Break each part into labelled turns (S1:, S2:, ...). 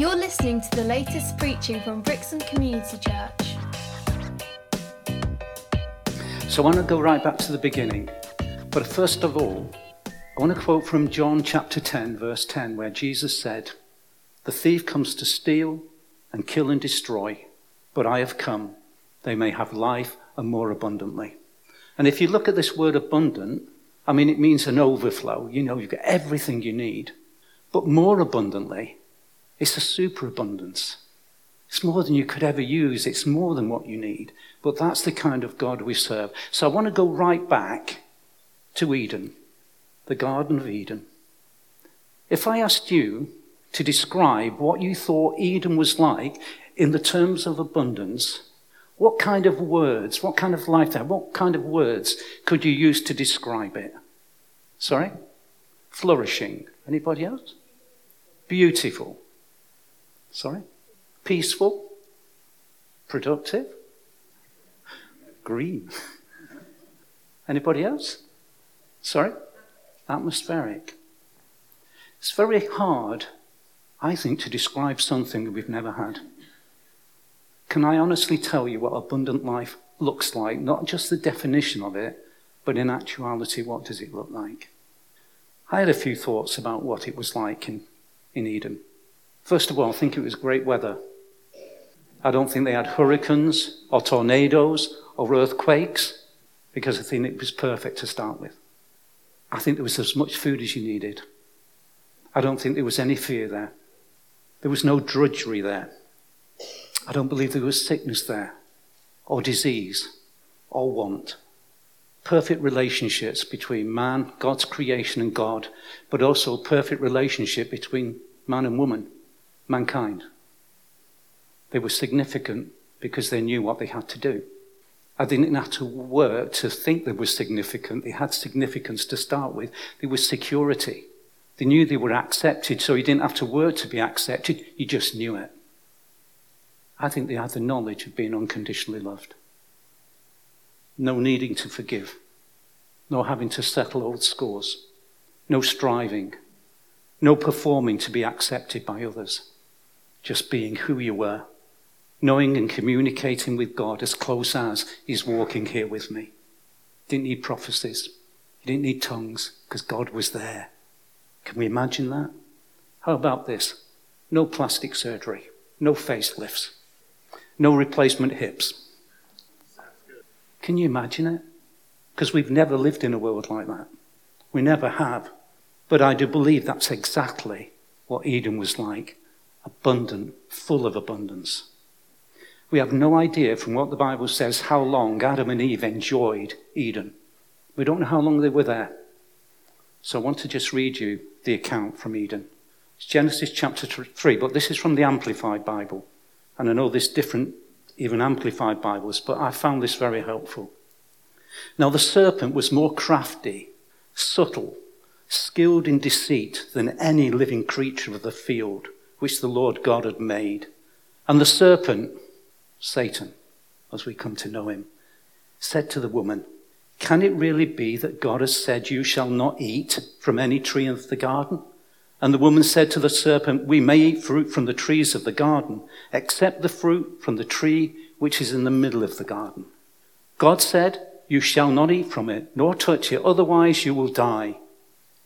S1: You're listening to the latest preaching from Brixton Community Church.
S2: So I want to go right back to the beginning. But first of all, I want to quote from John chapter 10, verse 10, where Jesus said, The thief comes to steal and kill and destroy, but I have come, they may have life and more abundantly. And if you look at this word abundant, I mean, it means an overflow. You know, you've got everything you need. But more abundantly, it's a superabundance. It's more than you could ever use. It's more than what you need. But that's the kind of God we serve. So I want to go right back to Eden, the Garden of Eden. If I asked you to describe what you thought Eden was like in the terms of abundance, what kind of words, what kind of life there, what kind of words could you use to describe it? Sorry? Flourishing. Anybody else? Beautiful. Sorry? Peaceful? Productive? Green. Anybody else? Sorry? Atmospheric. It's very hard, I think, to describe something we've never had. Can I honestly tell you what abundant life looks like? Not just the definition of it, but in actuality, what does it look like? I had a few thoughts about what it was like in, in Eden. First of all, I think it was great weather. I don't think they had hurricanes or tornadoes or earthquakes because I think it was perfect to start with. I think there was as much food as you needed. I don't think there was any fear there. There was no drudgery there. I don't believe there was sickness there, or disease, or want. Perfect relationships between man, God's creation, and God, but also perfect relationship between man and woman, mankind. They were significant because they knew what they had to do. I didn't have to work to think they were significant. They had significance to start with. There was security. They knew they were accepted, so you didn't have to work to be accepted. You just knew it. I think they had the knowledge of being unconditionally loved. No needing to forgive. No having to settle old scores. No striving. No performing to be accepted by others. Just being who you were knowing and communicating with God as close as He's walking here with me. Didn't need prophecies. He didn't need tongues because God was there. Can we imagine that? How about this? No plastic surgery, no facelifts, no replacement hips. Can you imagine it? Because we've never lived in a world like that. We never have. But I do believe that's exactly what Eden was like abundant, full of abundance. We have no idea from what the Bible says how long Adam and Eve enjoyed Eden. We don't know how long they were there. So I want to just read you the account from Eden. It's Genesis chapter 3, but this is from the Amplified Bible. And I know there's different, even Amplified Bibles, but I found this very helpful. Now the serpent was more crafty, subtle, skilled in deceit than any living creature of the field which the Lord God had made. And the serpent Satan, as we come to know him, said to the woman, Can it really be that God has said, You shall not eat from any tree of the garden? And the woman said to the serpent, We may eat fruit from the trees of the garden, except the fruit from the tree which is in the middle of the garden. God said, You shall not eat from it, nor touch it, otherwise you will die.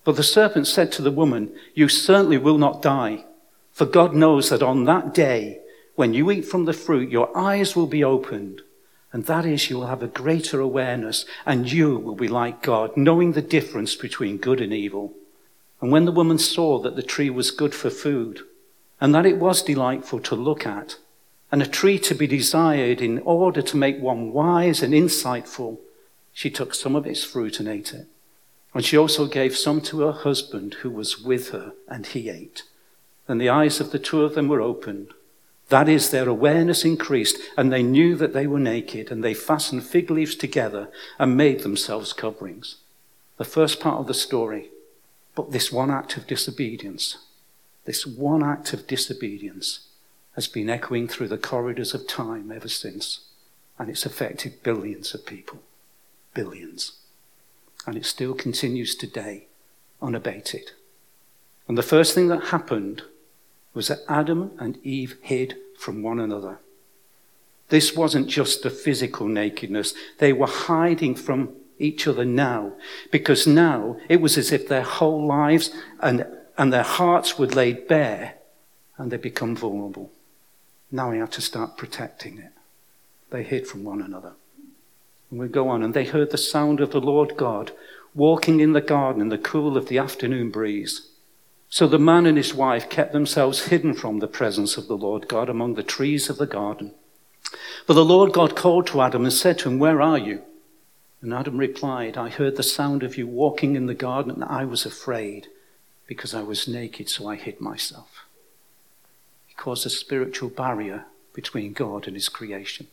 S2: But the serpent said to the woman, You certainly will not die, for God knows that on that day when you eat from the fruit, your eyes will be opened. And that is, you will have a greater awareness, and you will be like God, knowing the difference between good and evil. And when the woman saw that the tree was good for food, and that it was delightful to look at, and a tree to be desired in order to make one wise and insightful, she took some of its fruit and ate it. And she also gave some to her husband who was with her, and he ate. Then the eyes of the two of them were opened that is, their awareness increased, and they knew that they were naked, and they fastened fig leaves together and made themselves coverings. The first part of the story. But this one act of disobedience, this one act of disobedience, has been echoing through the corridors of time ever since, and it's affected billions of people. Billions. And it still continues today, unabated. And the first thing that happened was that Adam and Eve hid from one another. This wasn't just the physical nakedness, they were hiding from each other now, because now it was as if their whole lives and, and their hearts were laid bare and they become vulnerable. Now we have to start protecting it. They hid from one another. And we go on, and they heard the sound of the Lord God walking in the garden in the cool of the afternoon breeze. So the man and his wife kept themselves hidden from the presence of the Lord God among the trees of the garden. But the Lord God called to Adam and said to him, Where are you? And Adam replied, I heard the sound of you walking in the garden, and I was afraid because I was naked, so I hid myself. He caused a spiritual barrier between God and his creation.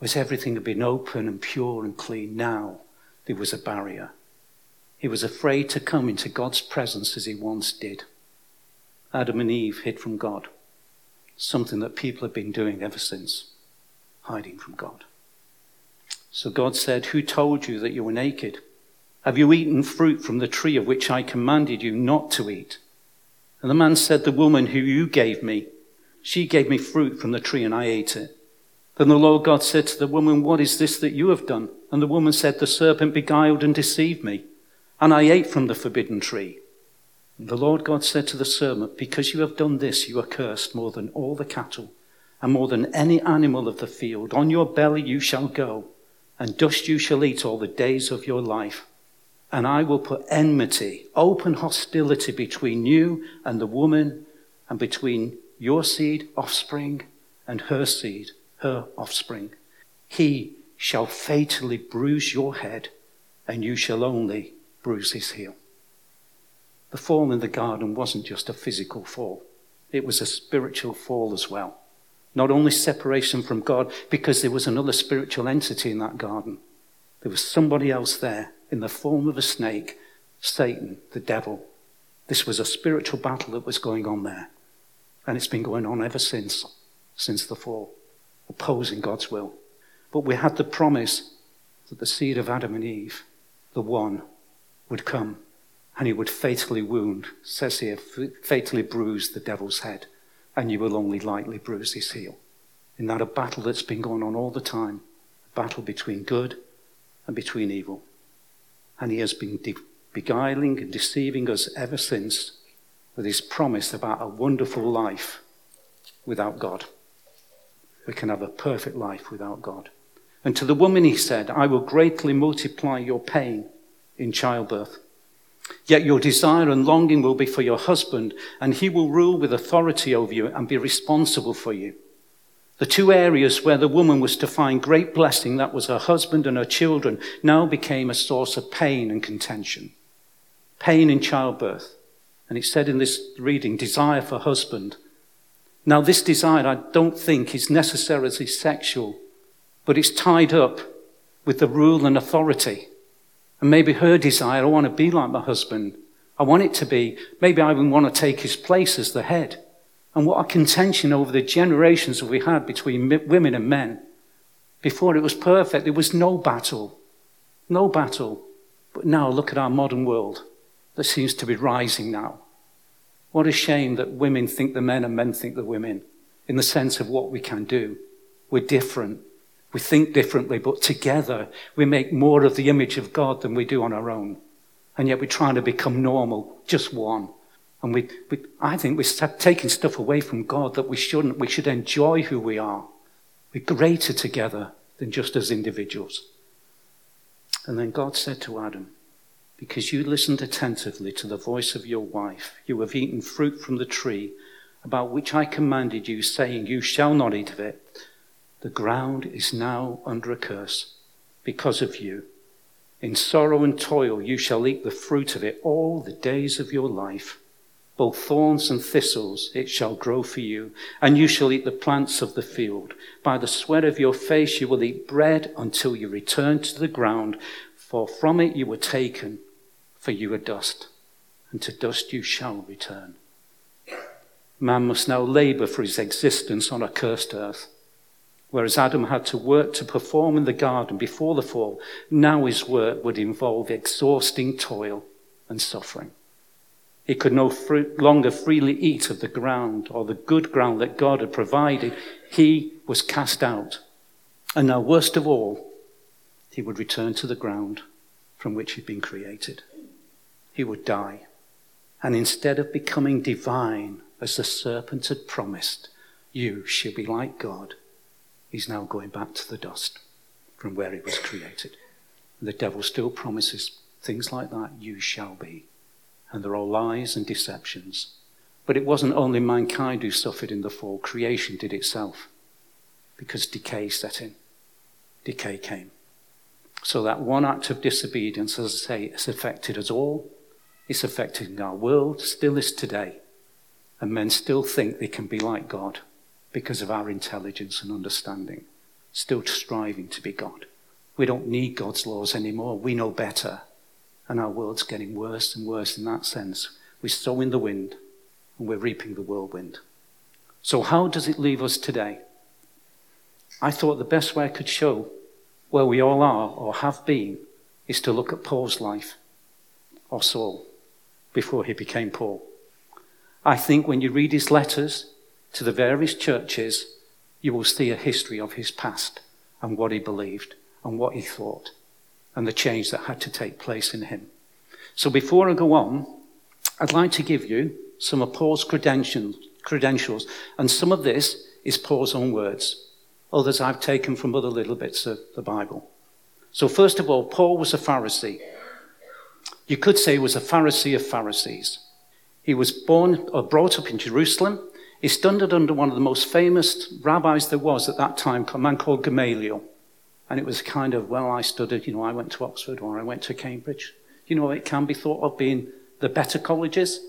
S2: As everything had been open and pure and clean, now there was a barrier. He was afraid to come into God's presence as he once did. Adam and Eve hid from God, something that people have been doing ever since, hiding from God. So God said, Who told you that you were naked? Have you eaten fruit from the tree of which I commanded you not to eat? And the man said, The woman who you gave me, she gave me fruit from the tree and I ate it. Then the Lord God said to the woman, What is this that you have done? And the woman said, The serpent beguiled and deceived me and I ate from the forbidden tree. And the Lord God said to the serpent, Because you have done this, you are cursed more than all the cattle, and more than any animal of the field. On your belly you shall go, and dust you shall eat all the days of your life. And I will put enmity, open hostility between you and the woman, and between your seed, offspring, and her seed, her offspring. He shall fatally bruise your head, and you shall only bruise his heel. The fall in the garden wasn't just a physical fall, it was a spiritual fall as well. Not only separation from God, because there was another spiritual entity in that garden, there was somebody else there in the form of a snake, Satan, the devil. This was a spiritual battle that was going on there. And it's been going on ever since, since the fall, opposing God's will. But we had the promise that the seed of Adam and Eve, the one, would come and he would fatally wound, says here, fatally bruise the devil's head, and you will only lightly bruise his heel. In that a battle that's been going on all the time, a battle between good and between evil. And he has been de- beguiling and deceiving us ever since with his promise about a wonderful life without God. We can have a perfect life without God. And to the woman he said, I will greatly multiply your pain in childbirth. Yet your desire and longing will be for your husband, and he will rule with authority over you and be responsible for you. The two areas where the woman was to find great blessing, that was her husband and her children, now became a source of pain and contention. Pain in childbirth. And it said in this reading, desire for husband. Now, this desire I don't think is necessarily sexual, but it's tied up with the rule and authority and maybe her desire, I want to be like my husband. I want it to be, maybe I even want to take his place as the head. And what a contention over the generations that we had between women and men. Before it was perfect, there was no battle. No battle. But now look at our modern world that seems to be rising now. What a shame that women think the men and men think the women in the sense of what we can do. We're different. We think differently, but together we make more of the image of God than we do on our own. And yet we're trying to become normal, just one. And we, we, I think we're taking stuff away from God that we shouldn't. We should enjoy who we are. We're greater together than just as individuals. And then God said to Adam, Because you listened attentively to the voice of your wife, you have eaten fruit from the tree about which I commanded you, saying, You shall not eat of it. The ground is now under a curse because of you. In sorrow and toil you shall eat the fruit of it all the days of your life. Both thorns and thistles it shall grow for you, and you shall eat the plants of the field. By the sweat of your face you will eat bread until you return to the ground, for from it you were taken, for you are dust, and to dust you shall return. Man must now labor for his existence on a cursed earth. Whereas Adam had to work to perform in the garden before the fall, now his work would involve exhausting toil and suffering. He could no longer freely eat of the ground or the good ground that God had provided. He was cast out. And now, worst of all, he would return to the ground from which he'd been created. He would die. And instead of becoming divine, as the serpent had promised, you shall be like God, he's now going back to the dust from where he was created. The devil still promises things like that you shall be and they're all lies and deceptions. But it wasn't only mankind who suffered in the fall, creation did itself because decay set in. Decay came. So that one act of disobedience, as I say, has affected us all. It's affecting our world, still is today. And men still think they can be like God because of our intelligence and understanding, still striving to be God. We don't need God's laws anymore. We know better. And our world's getting worse and worse in that sense. We sow in the wind and we're reaping the whirlwind. So, how does it leave us today? I thought the best way I could show where we all are or have been is to look at Paul's life, or Saul, before he became Paul. I think when you read his letters to the various churches, you will see a history of his past and what he believed and what he thought and the change that had to take place in him. So before I go on, I'd like to give you some of Paul's credentials, and some of this is Paul's own words. Others I've taken from other little bits of the Bible. So first of all, Paul was a Pharisee. You could say he was a Pharisee of Pharisees. He was born or brought up in Jerusalem. He studied under one of the most famous rabbis there was at that time, a man called Gamaliel. And it was kind of, well, I studied, you know, I went to Oxford or I went to Cambridge. You know, it can be thought of being the better colleges.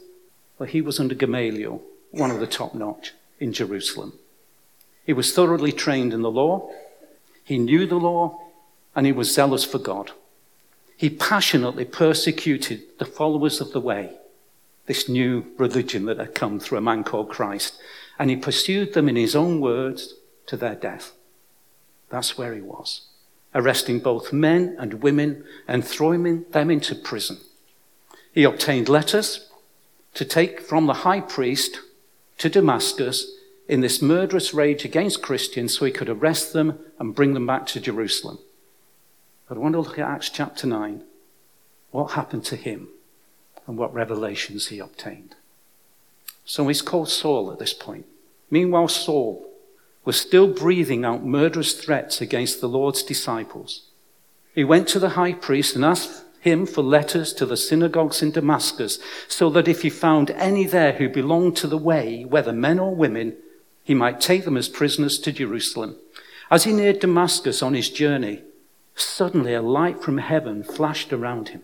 S2: Well, he was under Gamaliel, one of the top notch in Jerusalem. He was thoroughly trained in the law, he knew the law, and he was zealous for God. He passionately persecuted the followers of the way, this new religion that had come through a man called Christ, and he pursued them in his own words to their death. That's where he was, arresting both men and women and throwing them into prison. He obtained letters to take from the high priest to Damascus in this murderous rage against Christians so he could arrest them and bring them back to Jerusalem. But I want to look at Acts chapter 9. What happened to him and what revelations he obtained. So he's called Saul at this point. Meanwhile, Saul was still breathing out murderous threats against the Lord's disciples. He went to the high priest and asked him for letters to the synagogues in Damascus, so that if he found any there who belonged to the way, whether men or women, he might take them as prisoners to Jerusalem. As he neared Damascus on his journey, suddenly a light from heaven flashed around him.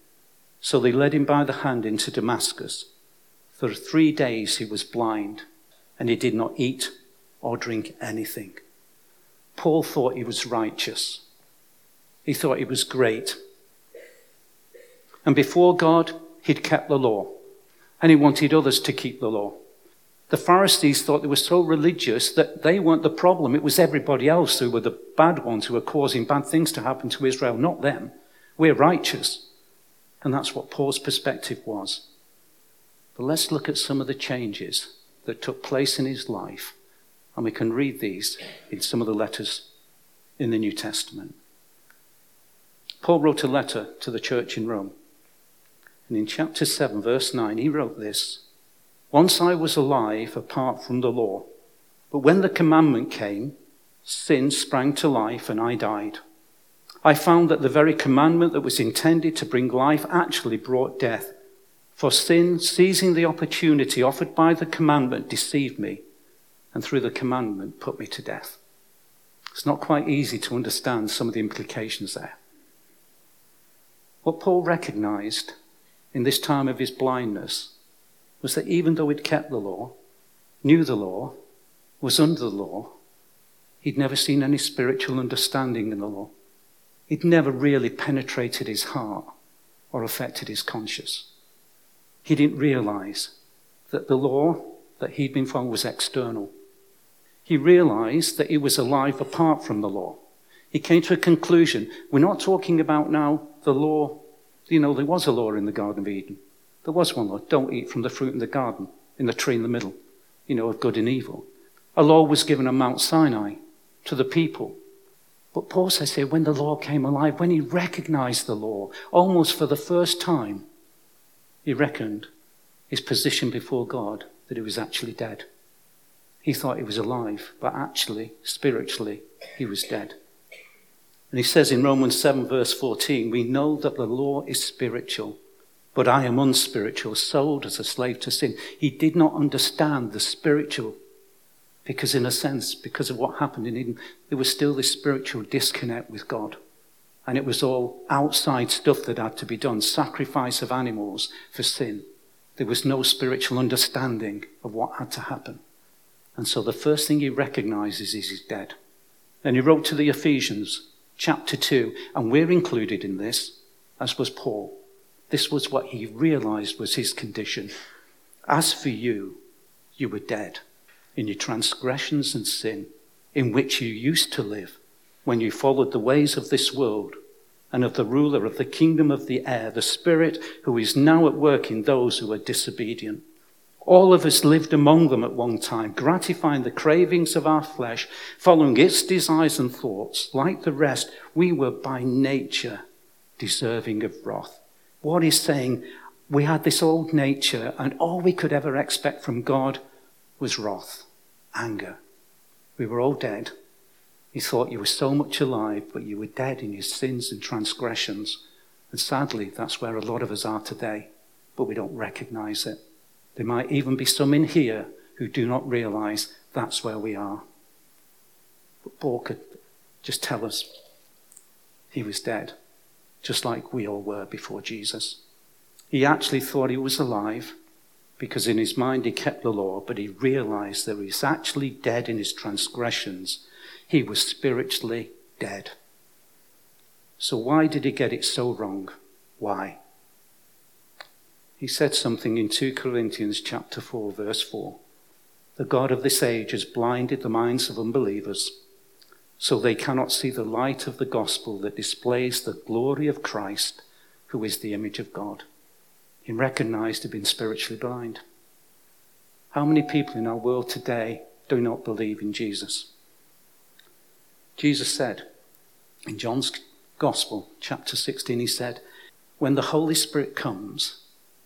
S2: So they led him by the hand into Damascus. For three days he was blind, and he did not eat or drink anything. Paul thought he was righteous. He thought he was great. And before God, he'd kept the law. And he wanted others to keep the law. The Pharisees thought they were so religious that they weren't the problem. It was everybody else who were the bad ones who were causing bad things to happen to Israel, not them. We're righteous. And that's what Paul's perspective was. But let's look at some of the changes that took place in his life and we can read these in some of the letters in the New Testament. Paul wrote a letter to the church in Rome. And in chapter 7, verse 9, he wrote this Once I was alive apart from the law, but when the commandment came, sin sprang to life and I died. I found that the very commandment that was intended to bring life actually brought death. For sin, seizing the opportunity offered by the commandment, deceived me and through the commandment put me to death. It's not quite easy to understand some of the implications there. What Paul recognized in this time of his blindness was that even though he'd kept the law, knew the law, was under the law, he'd never seen any spiritual understanding in the law. He'd never really penetrated his heart or affected his conscience. He didn't realize that the law that he'd been following was external. He realized that he was alive apart from the law. He came to a conclusion. We're not talking about now the law. You know, there was a law in the Garden of Eden. There was one law. Don't eat from the fruit in the garden, in the tree in the middle, you know, of good and evil. A law was given on Mount Sinai to the people. But Paul says here, when the law came alive, when he recognized the law, almost for the first time, he reckoned his position before God that he was actually dead. He thought he was alive, but actually, spiritually, he was dead. And he says in Romans 7, verse 14, we know that the law is spiritual, but I am unspiritual, sold as a slave to sin. He did not understand the spiritual because, in a sense, because of what happened in Eden, there was still this spiritual disconnect with God. And it was all outside stuff that had to be done sacrifice of animals for sin. There was no spiritual understanding of what had to happen. And so the first thing he recognizes is he's dead. Then he wrote to the Ephesians, chapter 2, and we're included in this, as was Paul. This was what he realized was his condition. As for you, you were dead in your transgressions and sin, in which you used to live when you followed the ways of this world and of the ruler of the kingdom of the air, the Spirit who is now at work in those who are disobedient. All of us lived among them at one time, gratifying the cravings of our flesh, following its desires and thoughts. Like the rest, we were by nature deserving of wrath. What he's saying, we had this old nature, and all we could ever expect from God was wrath, anger. We were all dead. You thought you were so much alive, but you were dead in your sins and transgressions. And sadly, that's where a lot of us are today, but we don't recognize it. There might even be some in here who do not realize that's where we are. But Paul could just tell us he was dead, just like we all were before Jesus. He actually thought he was alive, because in his mind he kept the law, but he realized that he was actually dead in his transgressions. He was spiritually dead. So, why did he get it so wrong? Why? He said something in 2 Corinthians chapter 4 verse 4. The God of this age has blinded the minds of unbelievers so they cannot see the light of the gospel that displays the glory of Christ who is the image of God. He recognized he'd been spiritually blind. How many people in our world today do not believe in Jesus? Jesus said in John's Gospel, chapter 16, he said, When the Holy Spirit comes,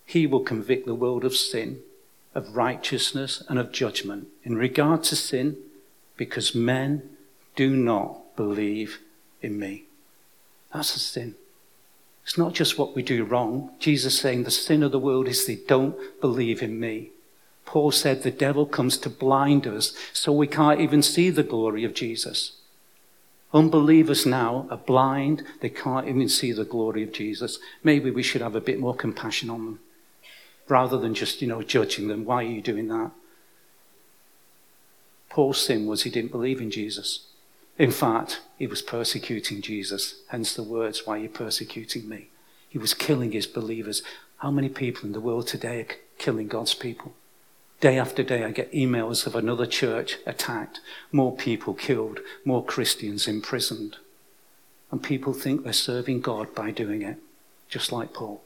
S2: he will convict the world of sin, of righteousness, and of judgment. In regard to sin, because men do not believe in me. That's a sin. It's not just what we do wrong. Jesus saying the sin of the world is they don't believe in me. Paul said the devil comes to blind us so we can't even see the glory of Jesus. Unbelievers now are blind. They can't even see the glory of Jesus. Maybe we should have a bit more compassion on them rather than just, you know, judging them. Why are you doing that? Paul's sin was he didn't believe in Jesus. In fact, he was persecuting Jesus, hence the words, Why are you persecuting me? He was killing his believers. How many people in the world today are killing God's people? Day after day, I get emails of another church attacked, more people killed, more Christians imprisoned. And people think they're serving God by doing it, just like Paul.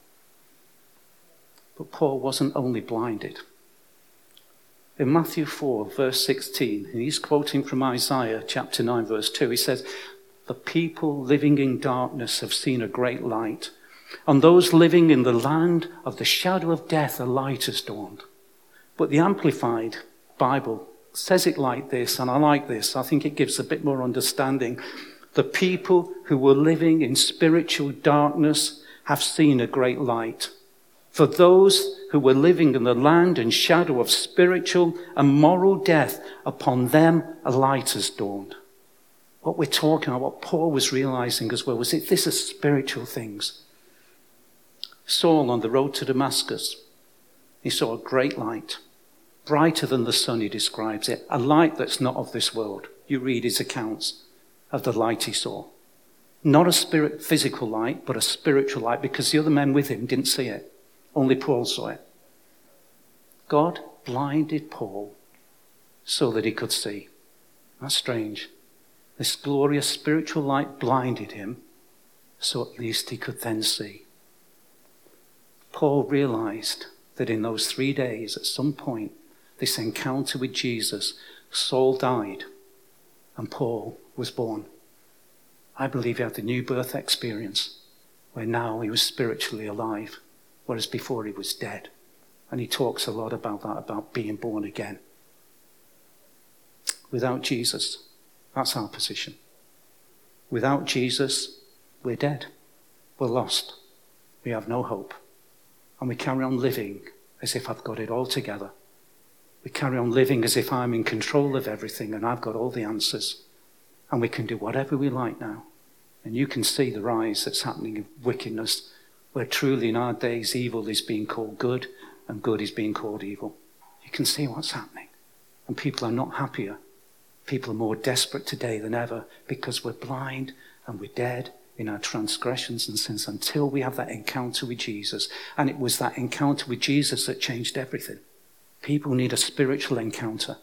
S2: But Paul wasn't only blinded, in Matthew 4, verse 16, and he's quoting from Isaiah chapter 9, verse 2, he says, The people living in darkness have seen a great light. On those living in the land of the shadow of death, a light has dawned. But the Amplified Bible says it like this, and I like this. I think it gives a bit more understanding. The people who were living in spiritual darkness have seen a great light. For those who were living in the land and shadow of spiritual and moral death, upon them a light has dawned. What we're talking about, what Paul was realizing as well, was that this is spiritual things. Saul on the road to Damascus, He saw a great light, brighter than the sun, he describes it, a light that's not of this world. You read his accounts of the light he saw. Not a spirit, physical light, but a spiritual light, because the other men with him didn't see it. Only Paul saw it. God blinded Paul so that he could see. That's strange. This glorious spiritual light blinded him so at least he could then see. Paul realized that in those three days, at some point, this encounter with Jesus, Saul died and Paul was born. I believe he had the new birth experience where now he was spiritually alive, whereas before he was dead. And he talks a lot about that, about being born again. Without Jesus, that's our position. Without Jesus, we're dead. We're lost. We have no hope. And we carry on living as if I've got it all together. We carry on living as if I'm in control of everything and I've got all the answers. And we can do whatever we like now. And you can see the rise that's happening of wickedness, where truly in our days evil is being called good and good is being called evil. You can see what's happening. And people are not happier. People are more desperate today than ever because we're blind and we're dead in our transgressions and sins until we have that encounter with Jesus. And it was that encounter with Jesus that changed everything. People need a spiritual encounter.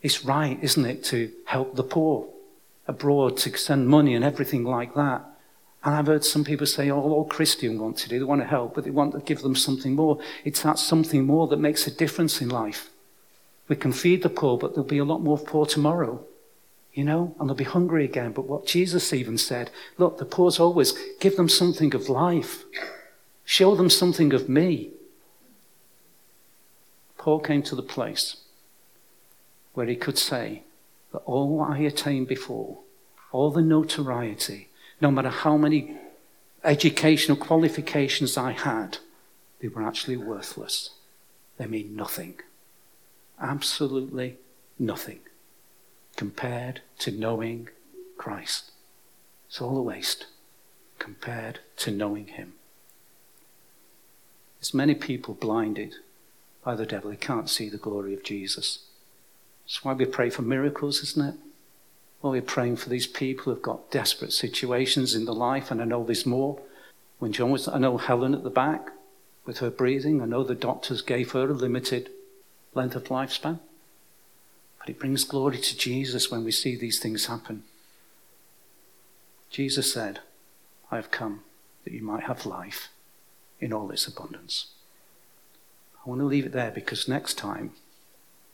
S2: It's right, isn't it, to help the poor abroad, to send money and everything like that. And I've heard some people say, oh, all Christians want to do, they want to help, but they want to give them something more. It's that something more that makes a difference in life. We can feed the poor, but there'll be a lot more poor tomorrow you know, and they'll be hungry again. But what Jesus even said look, the poor's always give them something of life, show them something of me. Paul came to the place where he could say that all I attained before, all the notoriety, no matter how many educational qualifications I had, they were actually worthless. They mean nothing. Absolutely nothing compared to knowing Christ. It's all a waste compared to knowing Him. There's many people blinded by the devil. They can't see the glory of Jesus. That's why we pray for miracles, isn't it? Well, we're praying for these people who've got desperate situations in their life, and I know there's more. When John was, I know Helen at the back with her breathing. I know the doctors gave her a limited length of lifespan. But it brings glory to Jesus when we see these things happen. Jesus said, I have come that you might have life in all its abundance. I want to leave it there because next time,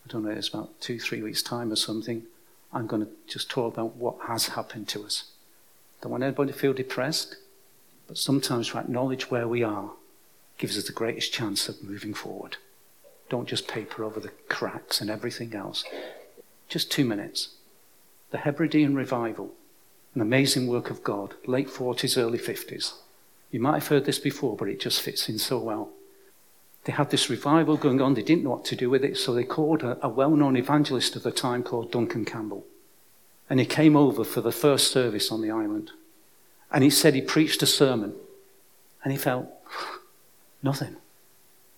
S2: I don't know, it's about two, three weeks' time or something, I'm going to just talk about what has happened to us. Don't want anybody to feel depressed, but sometimes to acknowledge where we are gives us the greatest chance of moving forward. Don't just paper over the cracks and everything else. Just two minutes. The Hebridean revival, an amazing work of God, late 40s, early 50s. You might have heard this before, but it just fits in so well. They had this revival going on, they didn't know what to do with it, so they called a, a well known evangelist of the time called Duncan Campbell. And he came over for the first service on the island. And he said he preached a sermon. And he felt nothing.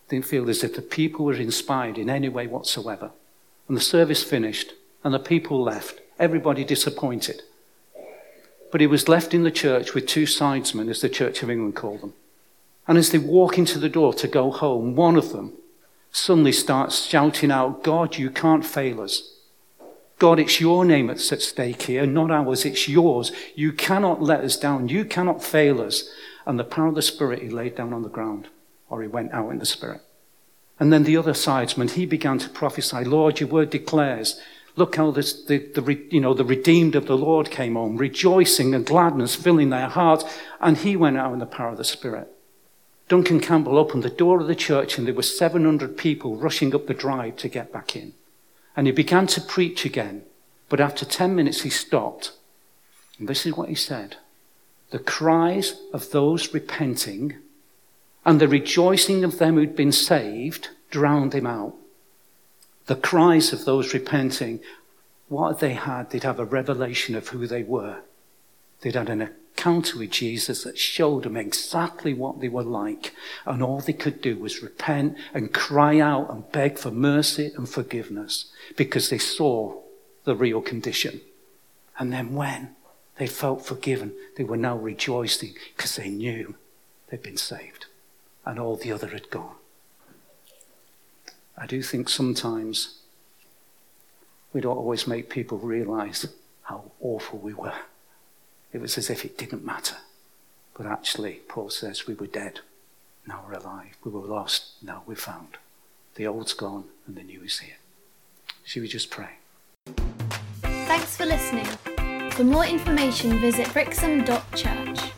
S2: Didn't feel as if the people were inspired in any way whatsoever. And the service finished, and the people left, everybody disappointed. But he was left in the church with two sidesmen, as the Church of England called them. And as they walk into the door to go home, one of them suddenly starts shouting out, God, you can't fail us. God, it's your name that's at stake here, not ours, it's yours. You cannot let us down. You cannot fail us. And the power of the Spirit, he laid down on the ground, or he went out in the Spirit. And then the other sidesman, he began to prophesy, Lord, your word declares, look how this, the, the, you know, the redeemed of the Lord came home, rejoicing and gladness filling their hearts. And he went out in the power of the Spirit. Duncan Campbell opened the door of the church and there were 700 people rushing up the drive to get back in. And he began to preach again. But after 10 minutes, he stopped. And this is what he said. The cries of those repenting and the rejoicing of them who'd been saved drowned him out. The cries of those repenting, what they had, they'd have a revelation of who they were. They'd had an encounter with Jesus that showed them exactly what they were like. And all they could do was repent and cry out and beg for mercy and forgiveness because they saw the real condition. And then when they felt forgiven, they were now rejoicing because they knew they'd been saved and all the other had gone. I do think sometimes we don't always make people realize how awful we were. It was as if it didn't matter. But actually, Paul says we were dead, now we're alive. We were lost, now we're found. The old's gone and the new is here. Should we just pray?
S1: Thanks for listening. For more information, visit brixham.church.